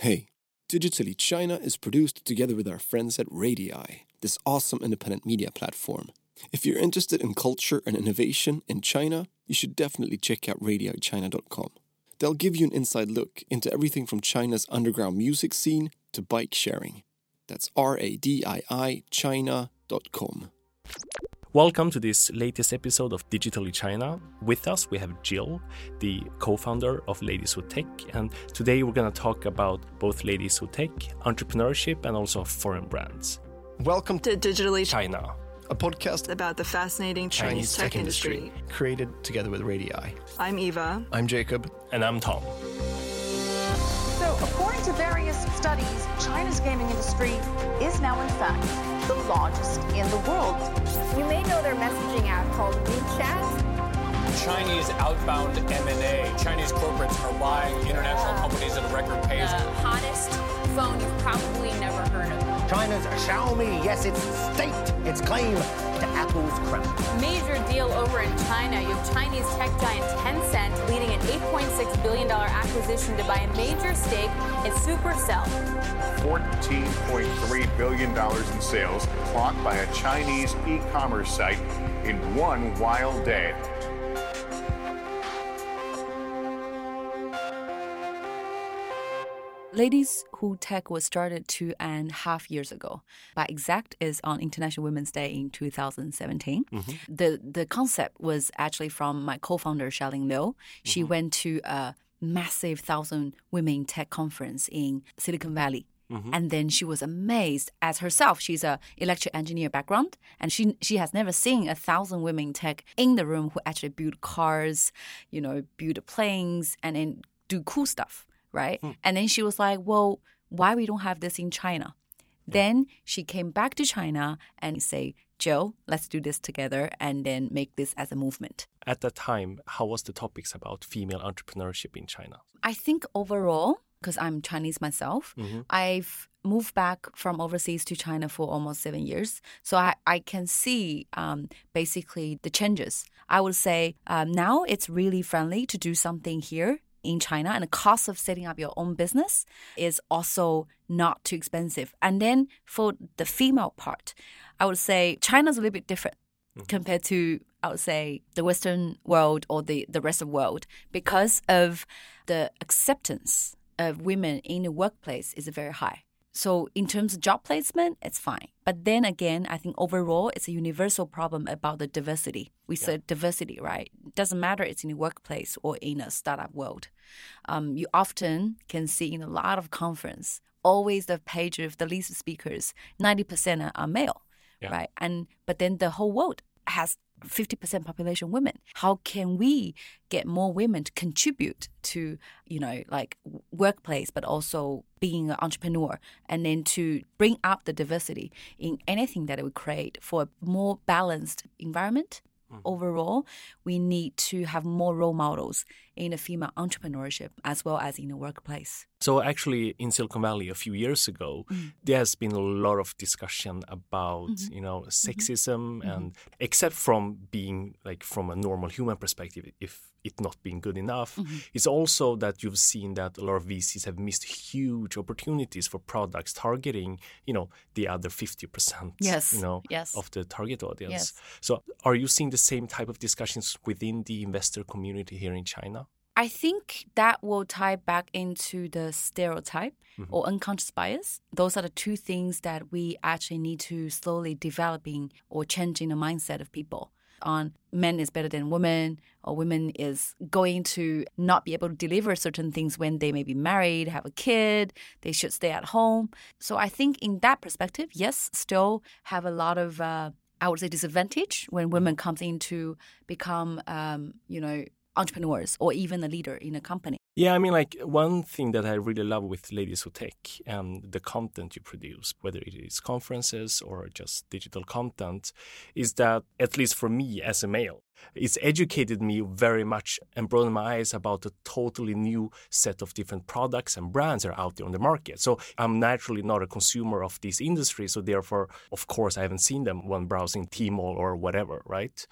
Hey, Digitally China is produced together with our friends at Radii, this awesome independent media platform. If you're interested in culture and innovation in China, you should definitely check out RadiiChina.com. They'll give you an inside look into everything from China's underground music scene to bike sharing. That's R A D I I China.com. Welcome to this latest episode of Digitally China. With us, we have Jill, the co founder of Ladies Who Tech. And today we're going to talk about both Ladies Who Tech, entrepreneurship, and also foreign brands. Welcome to Digitally China, a podcast about the fascinating Chinese, Chinese tech, tech industry. industry, created together with Radii. I'm Eva. I'm Jacob. And I'm Tom. So, according to various studies, China's gaming industry is now, in fact, the largest in the world. You may know their messaging app called WeChat. Chinese outbound M&A. Chinese corporates are buying international uh, companies at a record pace. The hottest phone you've probably never heard of. China's Xiaomi, yes, it's staked its claim to Apple's crown. Major deal over in China. You have Chinese tech giant Tencent leading an $8.6 billion acquisition to buy a major stake in Supercell. $14.3 billion in sales clocked by a Chinese e-commerce site in one wild day. Ladies Who Tech was started two and a half years ago. By exact is on International Women's Day in 2017. Mm-hmm. The the concept was actually from my co-founder Xiaoling Liu. She mm-hmm. went to a massive thousand women tech conference in Silicon Valley. Mm-hmm. And then she was amazed as herself. She's a electric engineer background, and she she has never seen a thousand women tech in the room who actually build cars, you know, build planes, and then do cool stuff right? Mm. And then she was like, well, why we don't have this in China? Then she came back to China and say, Joe, let's do this together and then make this as a movement. At that time, how was the topics about female entrepreneurship in China? I think overall, because I'm Chinese myself, mm-hmm. I've moved back from overseas to China for almost seven years. So I, I can see um, basically the changes. I would say um, now it's really friendly to do something here in China, and the cost of setting up your own business is also not too expensive. And then for the female part, I would say China's a little bit different mm-hmm. compared to I would say the Western world or the, the rest of the world because of the acceptance of women in the workplace is very high. So in terms of job placement, it's fine. But then again, I think overall it's a universal problem about the diversity. We yeah. said diversity, right? It doesn't matter it's in the workplace or in a startup world. Um, you often can see in a lot of conference, always the page of the of speakers, 90% are male, yeah. right? And but then the whole world has 50% population women. How can we get more women to contribute to, you know, like workplace, but also being an entrepreneur and then to bring up the diversity in anything that we create for a more balanced environment? Mm-hmm. Overall, we need to have more role models in the female entrepreneurship as well as in the workplace. So, actually, in Silicon Valley a few years ago, mm. there has been a lot of discussion about, mm-hmm. you know, mm-hmm. sexism, mm-hmm. and except from being like from a normal human perspective, if it not being good enough, mm-hmm. it's also that you've seen that a lot of VCs have missed huge opportunities for products targeting, you know, the other fifty percent, yes. you know, yes. of the target audience. Yes. So, are you seeing the same type of discussions within the investor community here in China? I think that will tie back into the stereotype mm-hmm. or unconscious bias. Those are the two things that we actually need to slowly developing or changing the mindset of people on men is better than women or women is going to not be able to deliver certain things when they may be married, have a kid, they should stay at home. So I think in that perspective, yes, still have a lot of uh, I would say disadvantage when women comes in to become um, you know entrepreneurs or even a leader in a company. Yeah, I mean, like one thing that I really love with Ladies Who Tech and the content you produce, whether it is conferences or just digital content, is that, at least for me as a male, it's educated me very much and broadened my eyes about a totally new set of different products and brands that are out there on the market. So I'm naturally not a consumer of this industry. so therefore, of course, I haven't seen them when browsing Tmall or whatever, right?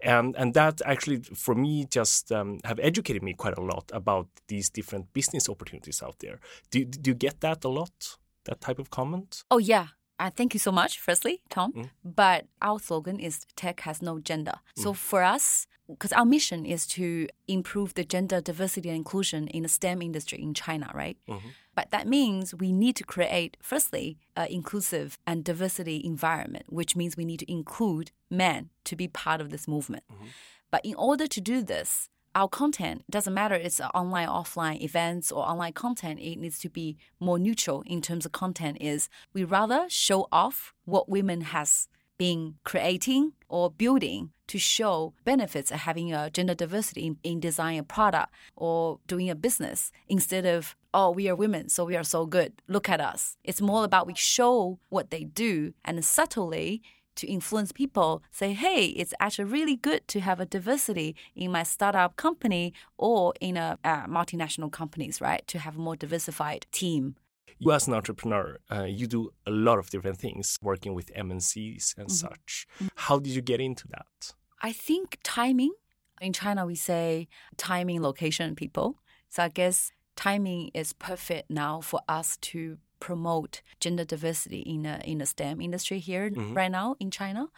And and that actually, for me, just um, have educated me quite a lot about these different business opportunities out there. Do do you get that a lot? That type of comment? Oh yeah, uh, thank you so much, firstly, Tom. Mm. But our slogan is tech has no gender. Mm. So for us, because our mission is to improve the gender diversity and inclusion in the STEM industry in China, right? Mm-hmm. But that means we need to create, firstly, an inclusive and diversity environment, which means we need to include men to be part of this movement. Mm-hmm. But in order to do this, our content doesn't matter it's online offline events or online content it needs to be more neutral in terms of content is we rather show off what women has been creating or building to show benefits of having a gender diversity in, in designing a product or doing a business instead of oh we are women so we are so good. Look at us. It's more about we show what they do and subtly to influence people say, hey, it's actually really good to have a diversity in my startup company or in a uh, multinational companies, right? To have a more diversified team. You as an entrepreneur, uh, you do a lot of different things, working with MNCs and mm-hmm. such. Mm-hmm. How did you get into that? I think timing. In China, we say timing, location, people. So I guess timing is perfect now for us to promote gender diversity in a, in the STEM industry here mm-hmm. right now in China.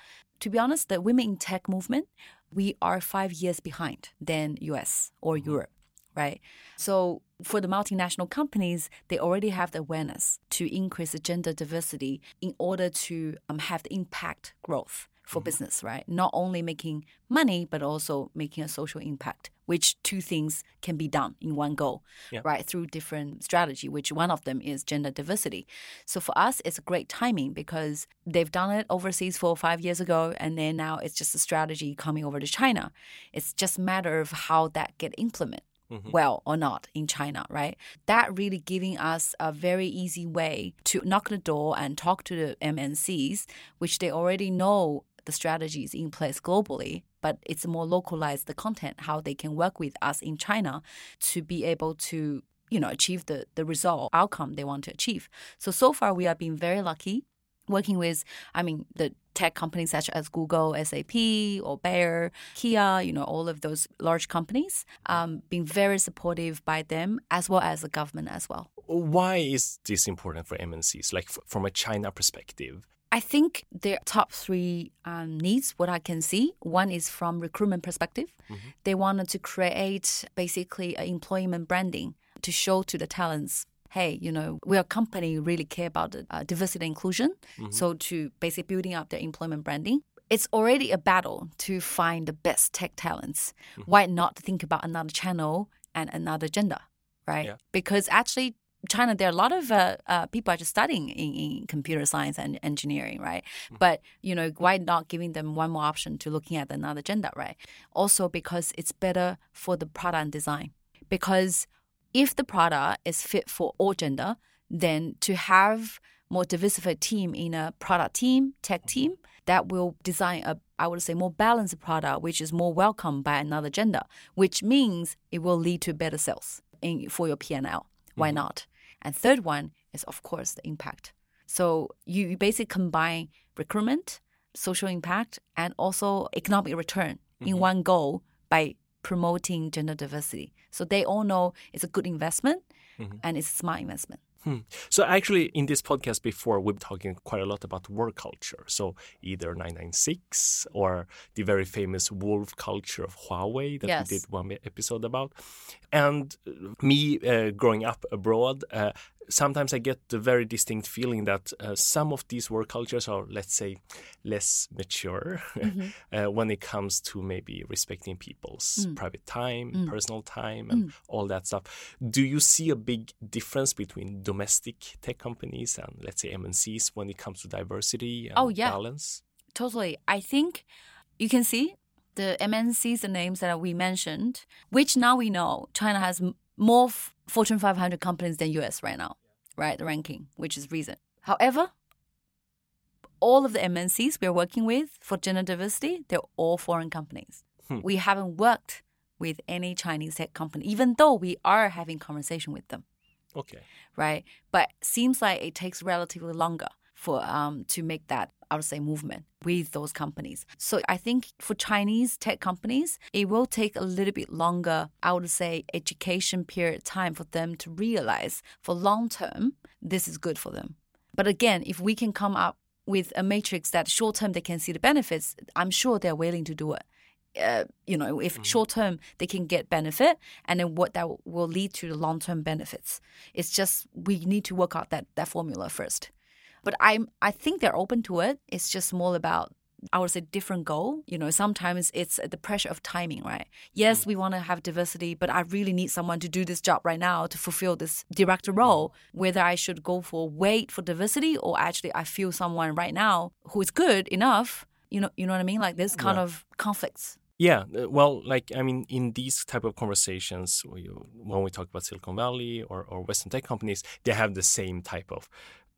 To be honest, the women in tech movement, we are five years behind than US or mm-hmm. Europe, right? So for the multinational companies, they already have the awareness to increase the gender diversity in order to um, have the impact growth for mm-hmm. business, right? Not only making money, but also making a social impact, which two things can be done in one go, yeah. right? Through different strategy, which one of them is gender diversity. So for us, it's a great timing because they've done it overseas for five years ago, and then now it's just a strategy coming over to China. It's just a matter of how that get implemented. Mm-hmm. well or not in China, right? That really giving us a very easy way to knock the door and talk to the MNCs, which they already know the strategies in place globally, but it's more localized the content, how they can work with us in China to be able to, you know, achieve the, the result outcome they want to achieve. So so far we have been very lucky working with, I mean, the tech companies such as Google, SAP, or Bayer, Kia, you know, all of those large companies, um, being very supportive by them as well as the government as well. Why is this important for MNCs? Like f- from a China perspective, I think their top three um, needs, what I can see, one is from recruitment perspective. Mm-hmm. They wanted to create basically employment branding to show to the talents hey, you know, we're a company really care about uh, diversity and inclusion. Mm-hmm. So to basically building up their employment branding. It's already a battle to find the best tech talents. Mm-hmm. Why not think about another channel and another gender, right? Yeah. Because actually China, there are a lot of uh, uh, people are just studying in, in, computer science and engineering, right? Mm-hmm. But you know, why not giving them one more option to looking at another gender, right? Also because it's better for the product and design. Because if the product is fit for all gender, then to have more diversified team in a product team, tech mm-hmm. team, that will design a I would say more balanced product, which is more welcome by another gender, which means it will lead to better sales in, for your P&L. Why mm-hmm. not? And third one is, of course, the impact. So you, you basically combine recruitment, social impact, and also economic return mm-hmm. in one goal by promoting gender diversity. So they all know it's a good investment mm-hmm. and it's a smart investment. Hmm. So actually, in this podcast before, we've been talking quite a lot about work culture. So either 996 or the very famous wolf culture of Huawei that yes. we did one episode about. And me uh, growing up abroad, uh, sometimes I get the very distinct feeling that uh, some of these work cultures are, let's say, less mature mm-hmm. uh, when it comes to maybe respecting people's mm. private time, mm. personal time, and mm. all that stuff. Do you see a big difference between domestic tech companies and, let's say, MNCs when it comes to diversity and oh, yeah. balance? Totally. I think you can see the MNCs, the names that we mentioned, which now we know China has more Fortune 500 companies than US right now, right? The ranking, which is reason. However, all of the MNCs we're working with for gender diversity, they're all foreign companies. Hmm. We haven't worked with any Chinese tech company, even though we are having conversation with them, Okay. right? But seems like it takes relatively longer for um to make that I would say movement with those companies. So I think for Chinese tech companies, it will take a little bit longer, I would say, education period time for them to realize for long term this is good for them. But again, if we can come up with a matrix that short term they can see the benefits, I'm sure they're willing to do it. Uh, you know, if short term they can get benefit, and then what that will lead to the long term benefits. It's just we need to work out that that formula first. But I'm I think they're open to it. It's just more about I would say different goal. You know, sometimes it's the pressure of timing, right? Yes, we want to have diversity, but I really need someone to do this job right now to fulfill this director role. Whether I should go for wait for diversity or actually I feel someone right now who is good enough. You know, you know what I mean? Like this kind Yeah. of conflicts. Yeah, uh, well, like I mean, in these type of conversations, when we talk about Silicon Valley or, or Western tech companies, they have the same type of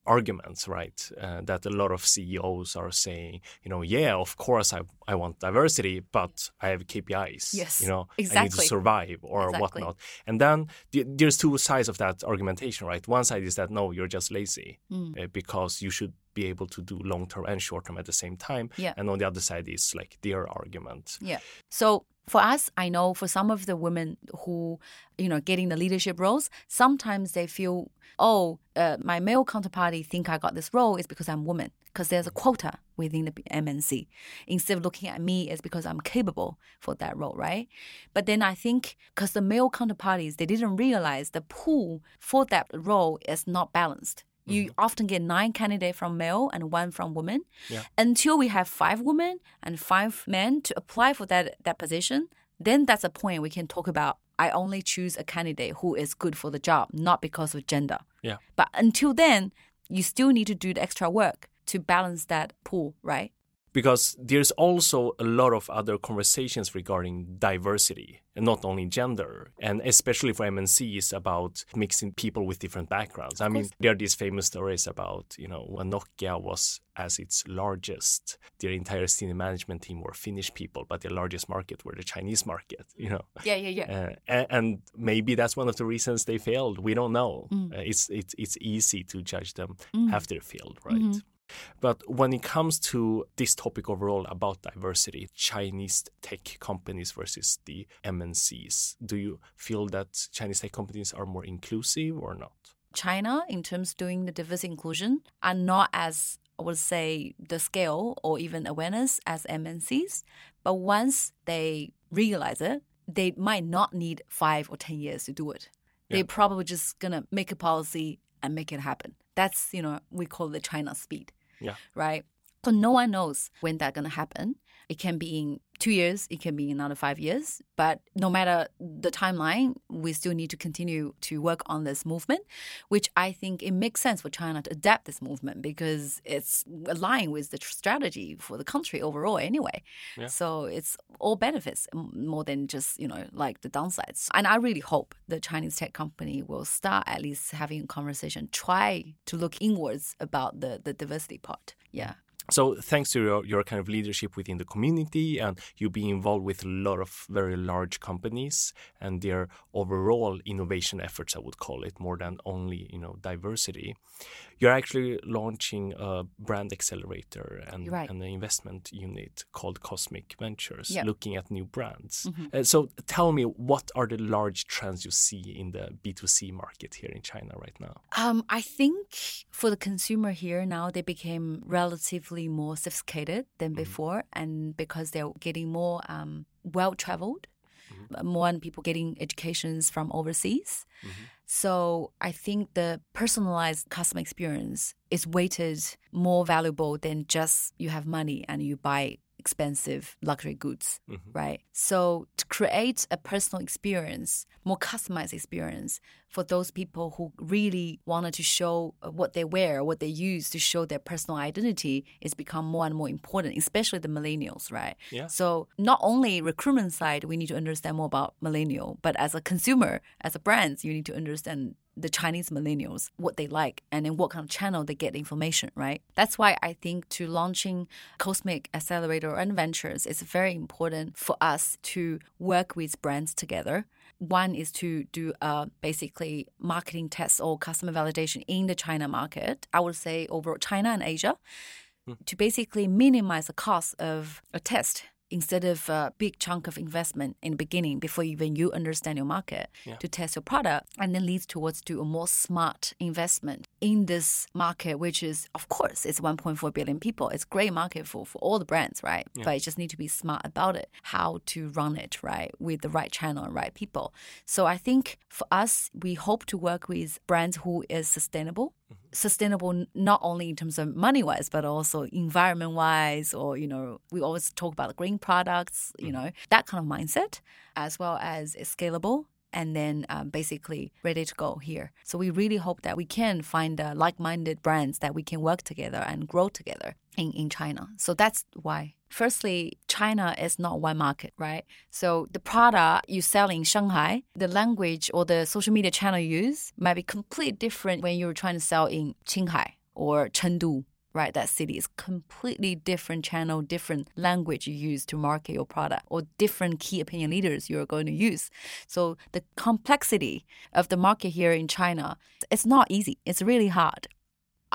arguments, right? Uh, that a lot of CEOs are saying, you know, yeah, of course I I want diversity, but I have KPIs. Yes, you know, I need to survive or Exactly. whatnot. And then the, there's two sides of that argumentation, right? One side is that no, you're just lazy Mm. uh, because you should be able to do long term and short term at the same time. Yeah. And on the other side is like their argument. Yeah. So for us, I know for some of the women who, you know, getting the leadership roles, sometimes they feel, oh, uh, my male counterparty think I got this role is because I'm woman, because there's a quota within the MNC. Instead of looking at me as because I'm capable for that role, right? But then I think because the male counterparties, they didn't realize the pool for that role is not balanced. You mm-hmm. often get nine candidates from male and one from women Yeah. until we have five women and five men to apply for that that position, then that's a point we can talk about. I only choose a candidate who is good for the job, not because of gender. Yeah. But until then, you still need to do the extra work to balance that pool, right? Because there's also a lot of other conversations regarding diversity and not only gender and especially for MNCs about mixing people with different backgrounds. I mean, there are these famous stories about, you know, when Nokia was as its largest, their entire senior management team were Finnish people, but their largest market were the Chinese market, you know. Yeah, yeah, yeah. Uh, a- and maybe that's one of the reasons they failed. We don't know. Mm. Uh, it's, it's, it's easy to judge them Mm. after they failed, right? Mhm. But when it comes to this topic overall about diversity, Chinese tech companies versus the MNCs, do you feel that Chinese tech companies are more inclusive or not? China, in terms of doing the diversity inclusion, are not as I would say the scale or even awareness as MNCs. But once they realize it, they might not need five or ten years to do it. Yeah. They're probably just gonna make a policy and make it happen. That's you know we call it the China speed, Yeah. right? So no one knows when that's gonna happen. It can be in two years, it can be another five years. But no matter the timeline, we still need to continue to work on this movement, which I think it makes sense for China to adapt this movement because it's aligned with the strategy for the country overall anyway. Yeah. So it's all benefits more than just, you know, like the downsides. And I really hope the Chinese tech company will start at least having a conversation, try to look inwards about the, the diversity part. Yeah. So thanks to your, your kind of leadership within the community and you being involved with a lot of very large companies and their overall innovation efforts, I would call it, more than only, you know, diversity. You're actually launching a brand accelerator and, right. and an investment unit called Cosmic Ventures, Yeah. looking at new brands. Mhm. Uh, so tell me, what are the large trends you see in the B2C market here in China right now? Um, I think for the consumer here now, they became relatively more sophisticated than mm-hmm. before, and because they're getting more um, well traveled, mm-hmm. uh, more and people getting educations from overseas. Mm-hmm. So I think the personalized customer experience is weighted more valuable than just you have money and you buy expensive luxury goods, right? So to create a personal experience, more customized experience for those people who really wanted to show uh, what they wear, what they use to show their personal identity, it's become more and more important, especially the millennials, right? Yeah. So not only recruitment side, we need to understand more about millennial, but as a consumer, as a brand, you need to understand the Chinese millennials, what they like, and in what kind of channel they get information, right? That's why I think to launching Cosmic Accelerator and Ventures, it's very important for us to work with brands together. One is to do a basically marketing test or customer validation in the China market. I would say over China and Asia hmm. to basically minimize the cost of a test instead of a big chunk of investment in the beginning before even you understand your market Yeah. to test your product and then leads towards to a more smart investment in this market which is of course it's 1.4 billion people it's a great market for, for all the brands right Yeah. but you just need to be smart about it how to run it right with the right channel and right people so i think for us we hope to work with brands who is sustainable sustainable not only in terms of money wise but also environment wise or you know we always talk about the green products you know that kind of mindset as well as scalable and then um, basically ready to go here. So we really hope that we can find uh, like-minded brands that we can work together and grow together in, in china. So that's why firstly china is not one market right so the product you sell in shanghai the language or the social media channel you use might be completely different when you're trying to sell in qinghai or chengdu right? That city is completely different channel, different language you use to market your product, or different key opinion leaders you're going to use. So the complexity of the market here in China, it's not easy. It's really hard.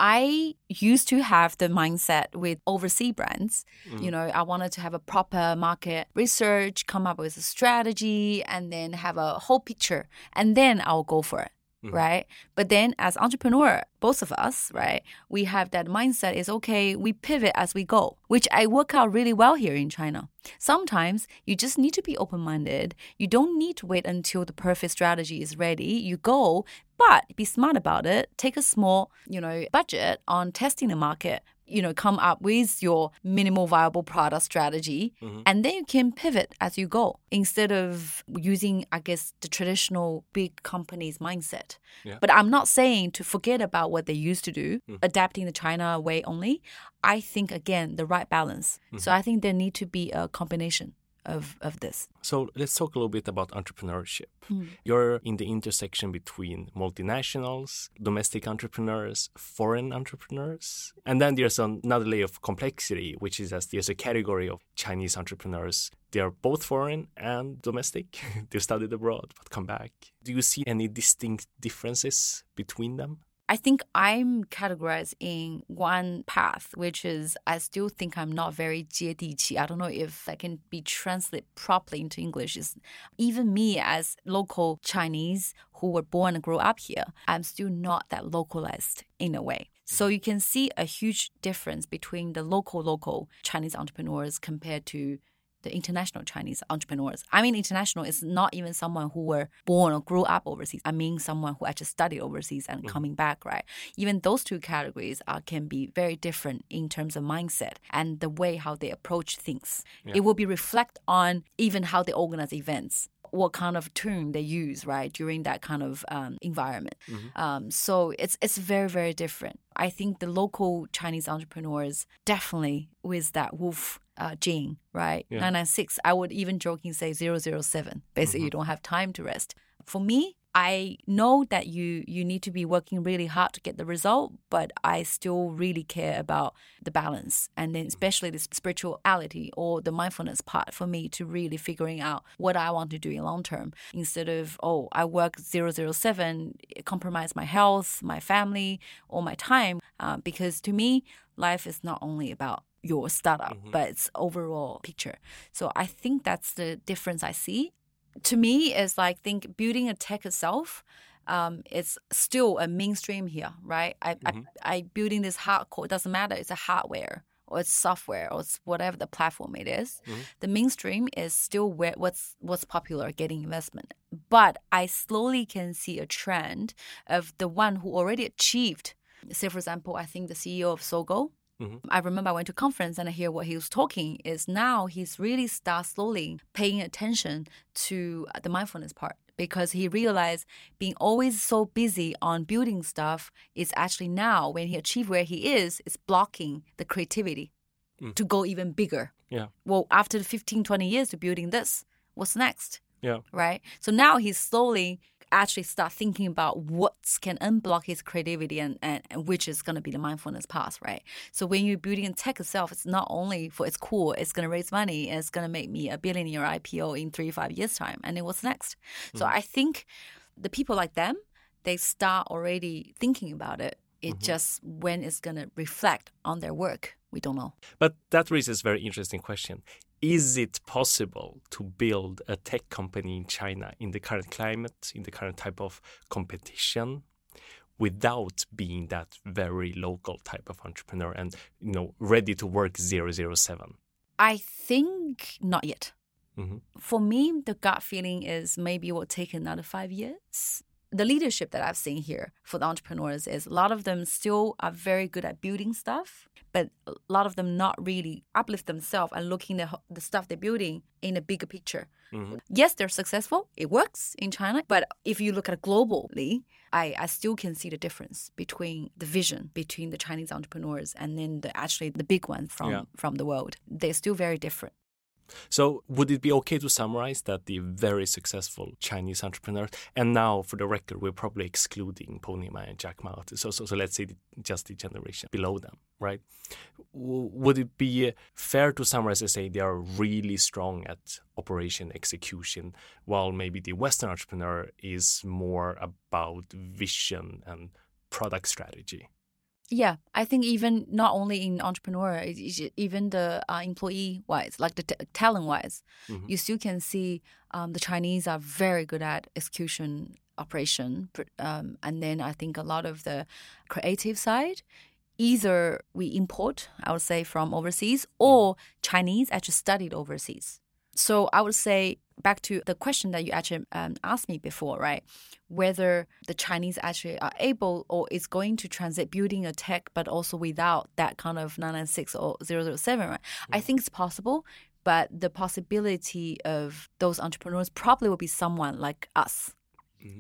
I used to have the mindset with overseas brands. You mm. know, I wanted to have a proper market research, come up with a strategy, and then have a whole picture, and then I'll go for it. Mm-hmm. Right. But then as entrepreneur, both of us, right, we have that mindset is okay, we pivot as we go, which I work out really well here in China. Sometimes you just need to be open minded. You don't need to wait until the perfect strategy is ready. You go, but be smart about it. Take a small, you know, budget on testing the market. You know, come up with your minimal viable product strategy, mm-hmm. and then you can pivot as you go instead of using, I guess, the traditional big companies mindset. Yeah. But I'm not saying to forget about what they used to do, mm-hmm. adapting the China way only. I think again the right balance. So mm-hmm. I think there need to be a combination of of this. So let's talk a little bit about entrepreneurship. Hmm. You're in the intersection between multinationals, domestic entrepreneurs, foreign entrepreneurs, and then there's another layer of complexity, which is as there's a category of Chinese entrepreneurs. They are both foreign and domestic. they studied abroad but come back. Do you see any distinct differences between them? I think I'm categorized in one path, which is I still think I'm not very 接地气. I don't know if that can be translated properly into English. Is even me as local Chinese who were born and grew up here, I'm still not that localized in a way. So you can see a huge difference between the local local Chinese entrepreneurs compared to the international Chinese entrepreneurs. I mean, international is not even someone who were born or grew up overseas. I mean, someone who actually studied overseas and coming back, right? Even those two categories are, can be very different in terms of mindset and the way how they approach things. It will be reflect on even how they organize events what kind of tune they use right during that kind of um, environment um, so it's it's very very different i think the local chinese entrepreneurs definitely with that wolf uh, gene right? Yeah. 996 i would even joking say 007 basically you don't have time to rest. For me I know that you you need to be working really hard to get the result, but I still really care about the balance and then especially the spirituality or the mindfulness part for me to really figuring out what I want to do in long term. Instead of oh I work 007 compromise my health, my family, or my time uh, because to me life is not only about your startup, but it's overall picture. So I think that's the difference I see to me it's like think building a tech itself um, it's still a mainstream here right? I, I i building this hardcore it doesn't matter it's a hardware or it's software or it's whatever the platform it is. the mainstream is still where what's what's popular getting investment. But i slowly can see a trend of the one who already achieved say for example i think the ceo of Sogou I remember I went to a conference and I hear what he was talking is now he's really start slowly paying attention to the mindfulness part because he realized being always so busy on building stuff is actually now when he achieved where he is, is blocking the creativity Mm. to go even bigger. Yeah. Well, after 15, 20 years to building this, what's next? Yeah. Right. So now he's slowly actually start thinking about what can unblock his creativity and, and, and which is going to be the mindfulness path, right? So when you're building tech itself, it's not only for it's cool, it's going to raise money, it's going to make me a billionaire IPO in three, five years time. And then what's next? So mm. I think the people like them, they start already thinking about it. It mm-hmm. just when it's going to reflect on their work, we don't know. But that raises a very interesting question. Is it possible to build a tech company in China in the current climate, in the current type of competition, without being that very local type of entrepreneur and you know ready to work 007? I think not yet. Mhm. For me, the gut feeling is maybe it will take another five years. The leadership that I've seen here for the entrepreneurs is a lot of them still are very good at building stuff, but a lot of them not really uplift themselves and looking at the stuff they're building in a bigger picture. Mhm. Yes, they're successful. It works in China. But if you look at it globally, I, I still can see the difference between the vision between the Chinese entrepreneurs and then the actually the big ones from, Yeah. from the world. They're still very different. So, would it be okay to summarize that the very successful Chinese entrepreneurs, and now for the record, we're probably excluding Pony Ma and Jack Ma. So, so, so let's say just the generation below them, right? Would it be uh, fair to summarize and say they are really strong at operation execution, while maybe the Western entrepreneur is more about vision and product strategy? Yeah, I think even not only in entrepreneur, even the uh, employee wise, like the t- talent wise, Mhm. you still can see um, the Chinese are very good at execution operation, um, and then I think a lot of the creative side. Either we import, I would say, from overseas, or Chinese actually studied overseas. So I would say back to the question that you actually um, asked me before, right? Whether the Chinese actually are able or is going to transit building a tech, but also without that kind of 996 or 007, right? I think it's possible, but the possibility of those entrepreneurs probably will be someone like us,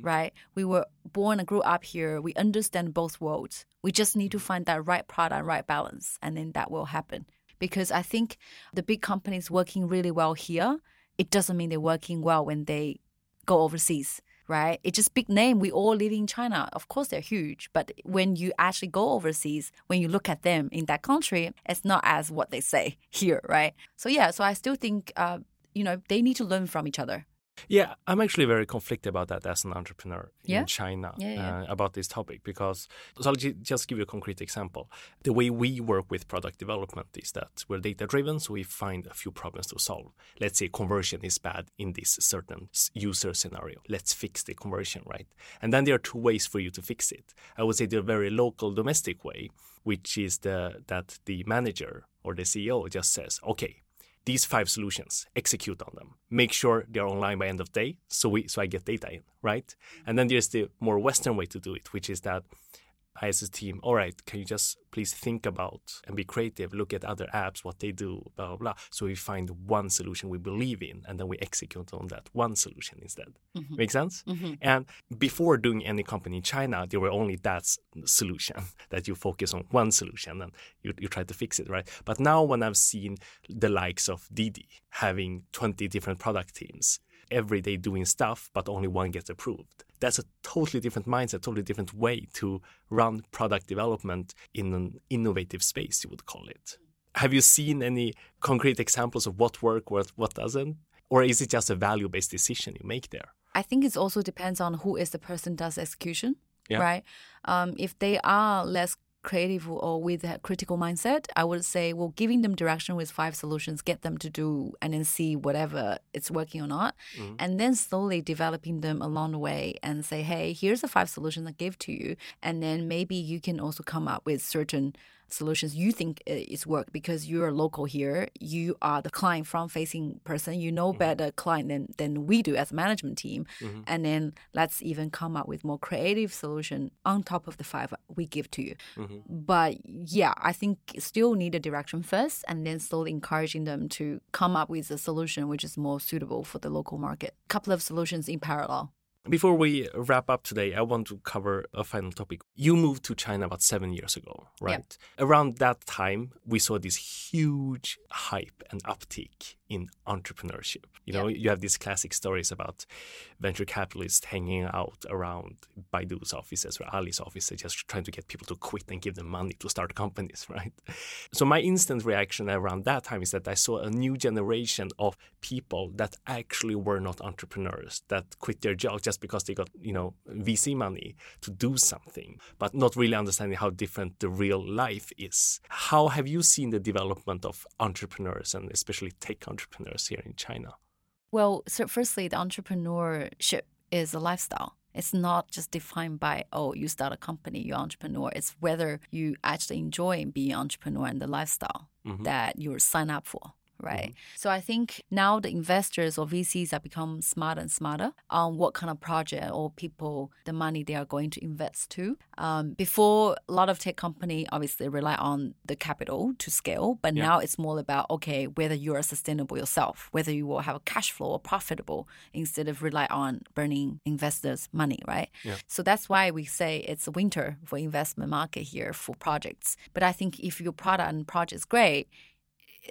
right? We were born and grew up here. We understand both worlds. We just need to find that right product, right balance, and then that will happen. Because I think the big companies working really well here, it doesn't mean they're working well when they go overseas, right? It's just big name. We all live in China. Of course, they're huge, but when you actually go overseas, when you look at them in that country, it's not as what they say here, right? So yeah, so I still think, uh, you know, they need to learn from each other. Yeah, I'm actually very conflicted about that as an entrepreneur Yeah? in China Yeah, yeah. Uh, about this topic because so I'll ju- just give you a concrete example. The way we work with product development is that we're data driven, so we find a few problems to solve. Let's say conversion is bad in this certain user scenario. Let's fix the conversion, right? And then there are two ways for you to fix it. I would say the very local domestic way, which is the that the manager or the CEO just says, okay, these five solutions execute on them. Make sure they're online by end of day so we so i get data in right? And then there's the more western way to do it which is that I as a team, all right, can you just please think about and be creative, look at other apps, what they do, blah, blah, blah. So we find one solution we believe in and then we execute on that one solution instead. Mhm. Make sense? Mhm. And before doing any company in China, there were only that solution that you focus on one solution and you, you try to fix it, right? But now when I've seen the likes of Didi having 20 different product teams, every day doing stuff, but only one gets approved. That's a totally different mindset, totally different way to run product development in an innovative space, you would call it. Have you seen any concrete examples of what work, what what doesn't? Or is it just a value-based decision you make there? I think it also depends on who is the person does execution, Yeah. right? Um, if they are less creative or with a critical mindset, I would say, well, giving them direction with five solutions, get them to do and then see whatever it's working or not, Mhm. and then slowly developing them along the way and say, hey, here's the five solutions I give to you, and then maybe you can also come up with certain solutions you think uh, is work because you're local here you are the client front facing person you know better client than, than we do as a management team. Mhm. and then let's even come up with more creative solution on top of the five we give to you. Mhm. but yeah i think still need a direction first and then slowly encouraging them to come up with a solution which is more suitable for the local market. Couple of solutions in parallel Before we wrap up today, I want to cover a final topic. You moved to China about seven years ago, right? Around that time, we saw this huge hype and uptick in entrepreneurship. You know, you have these classic stories about venture capitalists hanging out around Baidu's offices or Ali's offices, just trying to get people to quit and give them money to start companies, right? So my instant reaction around that time is that I saw a new generation of people that actually were not entrepreneurs, that quit their job just because they got, you know, VC money to do something, but not really understanding how different the real life is. How have you seen the development of entrepreneurs and especially tech entrepreneurs here in China? Well, so firstly, the entrepreneurship is a lifestyle. It's not just defined by, oh, you start a company, you're entrepreneur. It's whether you actually enjoy being an entrepreneur and the lifestyle Mhm. that you sign up for. Right. Mm-hmm. So I think now the investors or VCs have become smarter and smarter on what kind of project or people, the money they are going to invest to. Um, before, a lot of tech company obviously rely on the capital to scale, but Yeah. now it's more about, okay, whether you are sustainable yourself, whether you will have a cash flow or profitable instead of rely on burning investors' money, right? Yeah. So that's why we say it's a winter for investment market here for projects. But I think if your product and project is great,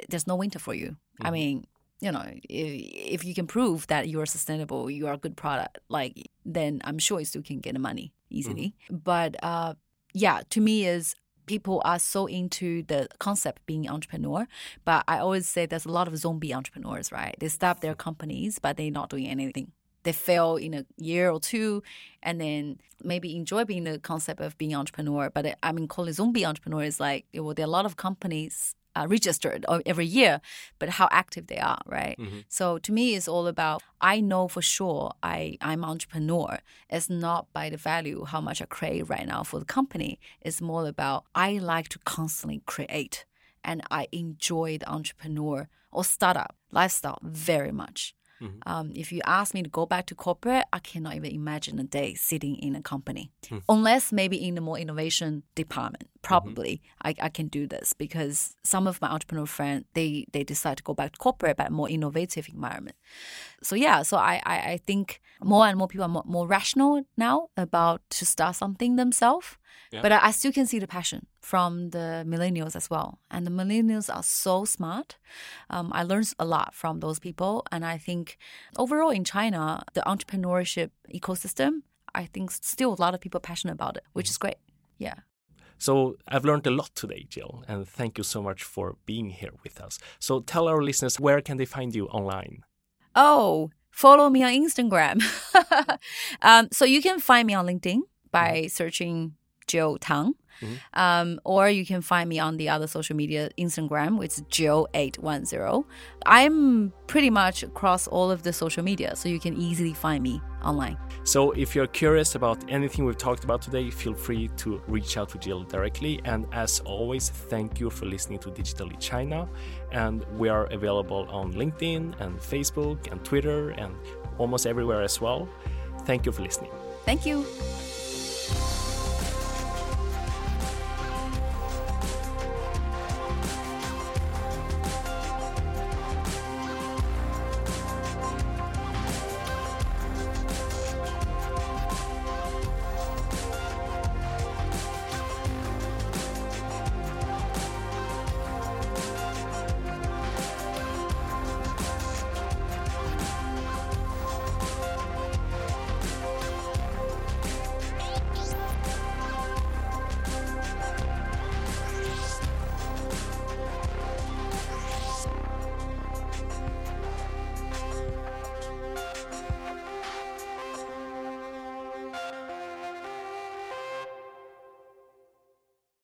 there's no winter for you. I mm-hmm. mean, you know, if, if you can prove that you are sustainable, you are a good product, like then I'm sure you still can get the money easily. Mm-hmm. But uh, yeah, to me is people are so into the concept being entrepreneur, but I always say there's a lot of zombie entrepreneurs, right? They start their companies, but they're not doing anything. They fail in a year or two, and then maybe enjoy being the concept of being entrepreneur. But uh, I mean, calling zombie entrepreneur is like well, there are a lot of companies uh, registered every year, but how active they are, right? So to me, it's all about I know for sure I I'm entrepreneur. It's not by the value how much I create right now for the company. It's more about I like to constantly create, and I enjoy the entrepreneur or startup lifestyle very much. Mm-hmm. Um, if you ask me to go back to corporate, I cannot even imagine a day sitting in a company, hmm. unless maybe in the more innovation department. Mm-hmm. Probably I, I can do this because some of my entrepreneur friends they they decide to go back to corporate, but more innovative environment. So yeah, so I I, I think more and more people are more, more rational now about to start something themselves. Yeah. But I, still can see the passion from the millennials as well. And the millennials are so smart. Um, I learned a lot from those people. And I think overall in China, the entrepreneurship ecosystem, I think still a lot of people are passionate about it, which is great. Yeah. So I've learned a lot today, Jill, and thank you so much for being here with us. So tell our listeners where can they find you online? Oh, follow me on Instagram. um, so you can find me on LinkedIn by searching Jill Tang. Um, or you can find me on the other social media, Instagram, which is Jill810. I'm pretty much across all of the social media, so you can easily find me online. So if you're curious about anything we've talked about today, feel free to reach out to Jill directly. And as always, thank you for listening to Digitally China. And we are available on LinkedIn and Facebook and Twitter and almost everywhere as well. Thank you for listening. Thank you.